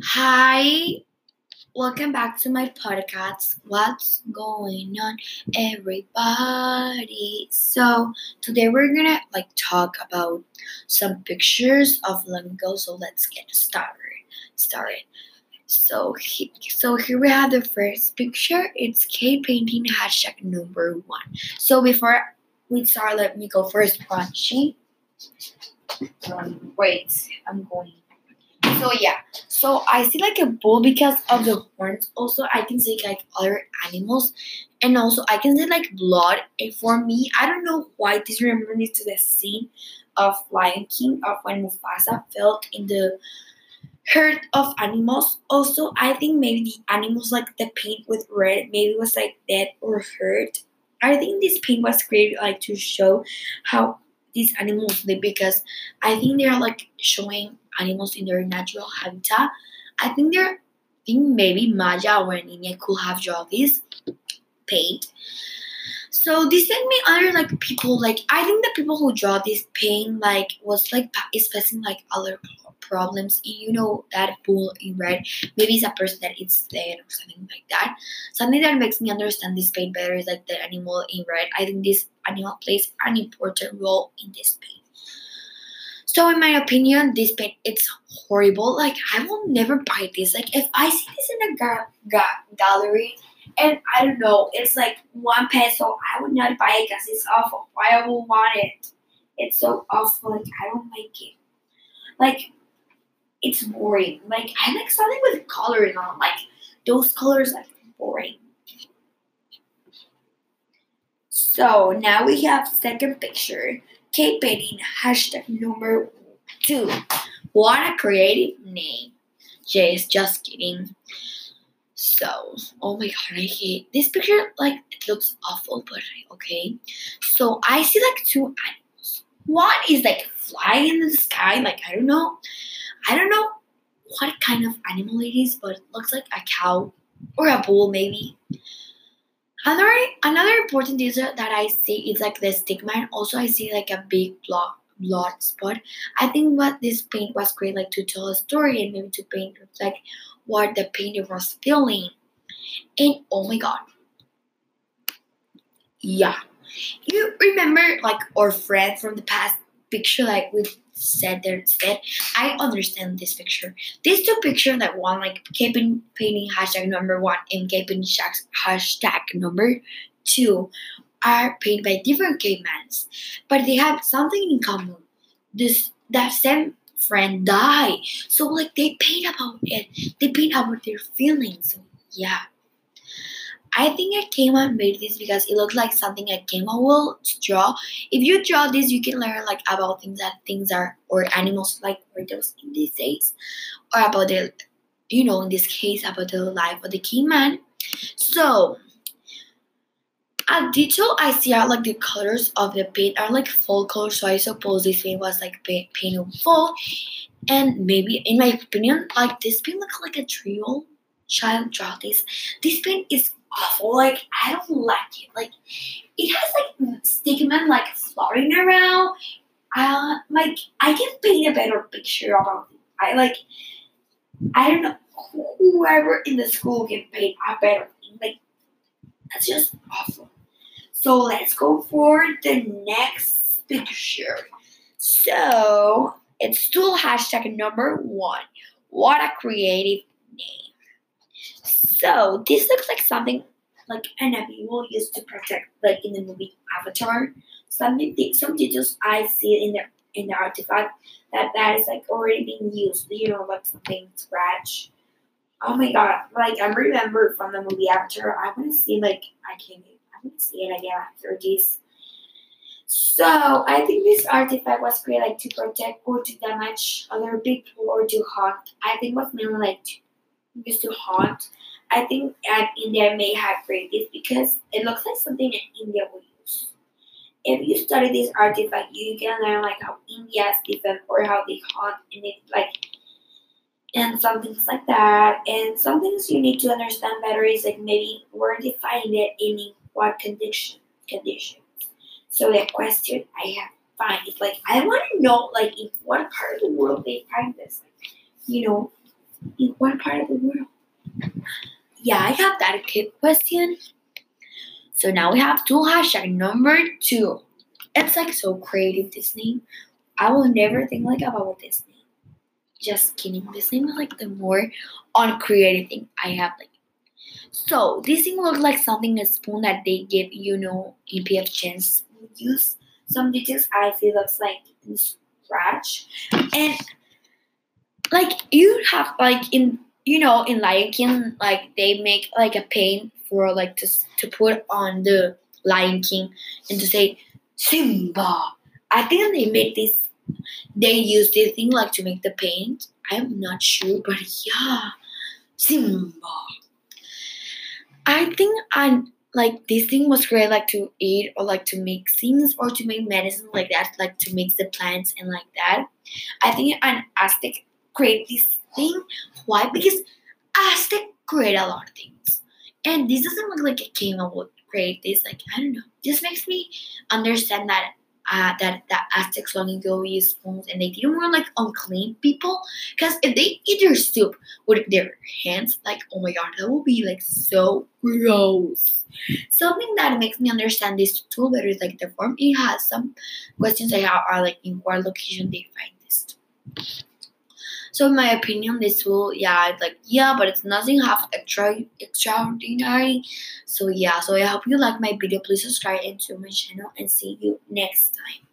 Hi, welcome back to my podcast. What's going on, everybody? So today we're gonna like talk about some pictures of Lego. So let's get started. Started. So he, so here we have the first picture. It's cave painting hashtag number one. So before we start, let me go first. Sheet. Um, wait, I'm going. So yeah, so I see like a bull because of the horns. Also, I can see like other animals, and also I can see like blood. And for me, I don't know why this remembers me to the scene of Lion King of when Mufasa felt in the herd of animals. Also, I think maybe the animals like the paint with red maybe was like dead or hurt. I think this paint was created like to show how these animals live because I think they're like showing animals in their natural habitat. I think they're I think maybe Maya or Nina could have drawn this paint. So this made me other like people like I think the people who draw this paint like was like is facing like other problems. You know that bull in red. Maybe it's a person that is dead or something like that. Something that makes me understand this paint better is like the animal in red. I think this animal plays an important role in this paint. So in my opinion, this paint it's horrible. Like I will never buy this. Like if I see this in a ga- ga- gallery and I don't know, it's like one peso, I would not buy it because it's awful. Why I will want it? It's so awful. Like I don't like it. Like it's boring. Like I like something with colors on. Like those colors are boring. So now we have second picture. cave painting hashtag number two. What a creative name. Jay is just kidding. So, oh my god, I hate this picture. Like, it looks awful, but okay. So, I see like two animals. One is like flying in the sky, like, I don't know. I don't know what kind of animal it is, but it looks like a cow or a bull, maybe. Another another important detail that I see is like the stigma, and also I see like a big blood blood spot. I think what this paint was great, like to tell a story and maybe to paint like what the painter was feeling. And oh my god, yeah, you remember like our friend from the past picture, like we said there instead. I understand this picture. These two pictures, that one like cave painting hashtag number one and keeping hashtag number two, are painted by different cavemans, but they have something in common. This that same friend died, so like they paint about it. They paint about their feelings. So yeah. I think I came made this because it looked like something I came will draw. If you draw this, you can learn like about things that things are or animals like turtles in these days, or about the, you know, in this case about the life of the king. So, a detail I see are like the colors of the paint are like full color, So I suppose this paint was like pa- paint in full, and maybe in my opinion, like this paint looks like a trio child draw this. This paint is awful. Like I don't like it. Like it has like stigma like floating around. Uh, like I can paint a better picture about it. I like I don't know whoever in the school can paint a better. Like that's just awful. So let's go for the next picture. So it's still hashtag number one. What a creative name. So this looks like something like an will used to protect, like in the movie Avatar. Something, some details I see in the in the artifact that that is like already being used. You know, like something scratch. Oh my god! Like I remember from the movie Avatar. I want to see like I can't. See it again after this. So I think this artifact was created like to protect or to damage other people or to haunt. I think was mainly like to, used to haunt. I think that India may have created this because it looks like something that India would use. If you study this artifact, you can learn like how India is different or how they hunt and it like and some things like that. And some things you need to understand better is like maybe where they find it and in what condition conditions. So the question I have find is like I want to know like in what part of the world they find this. Like, you know, in what part of the world? Yeah, I have that question. So now we have two hashtag number two. It's like so creative this name. I will never think like about this name. Just kidding. This name is like the more uncreative thing I have like so this thing looks like something a spoon that they give you know in PF Chang's use. Some details I feel looks like in scratch. And like you have like in you know in Lion King like they make like a paint for like to to put on the Lion King and to say Simba. I think they made this they use this thing like to make the paint. I'm not sure, but yeah. Simba. I think I like this thing was great like to eat or like to make things or to make medicine like that, like to mix the plants and like that. I think an Aztec create this thing. Why? Because Aztec create a lot of things. And this doesn't look like it came up with create this. Like, I don't know. This makes me understand that uh, that the Aztecs long ago used spoons and they didn't want like unclean people because if they eat their soup with their hands, like oh my god, that will be like so gross. Something that makes me understand this tool better is like the form. It has some questions I have are like in what location they find this. So in my opinion, this tool, yeah, it's like yeah, but it's nothing half extra extraordinary. So yeah, so I hope you like my video. Please subscribe into my channel and see you next time.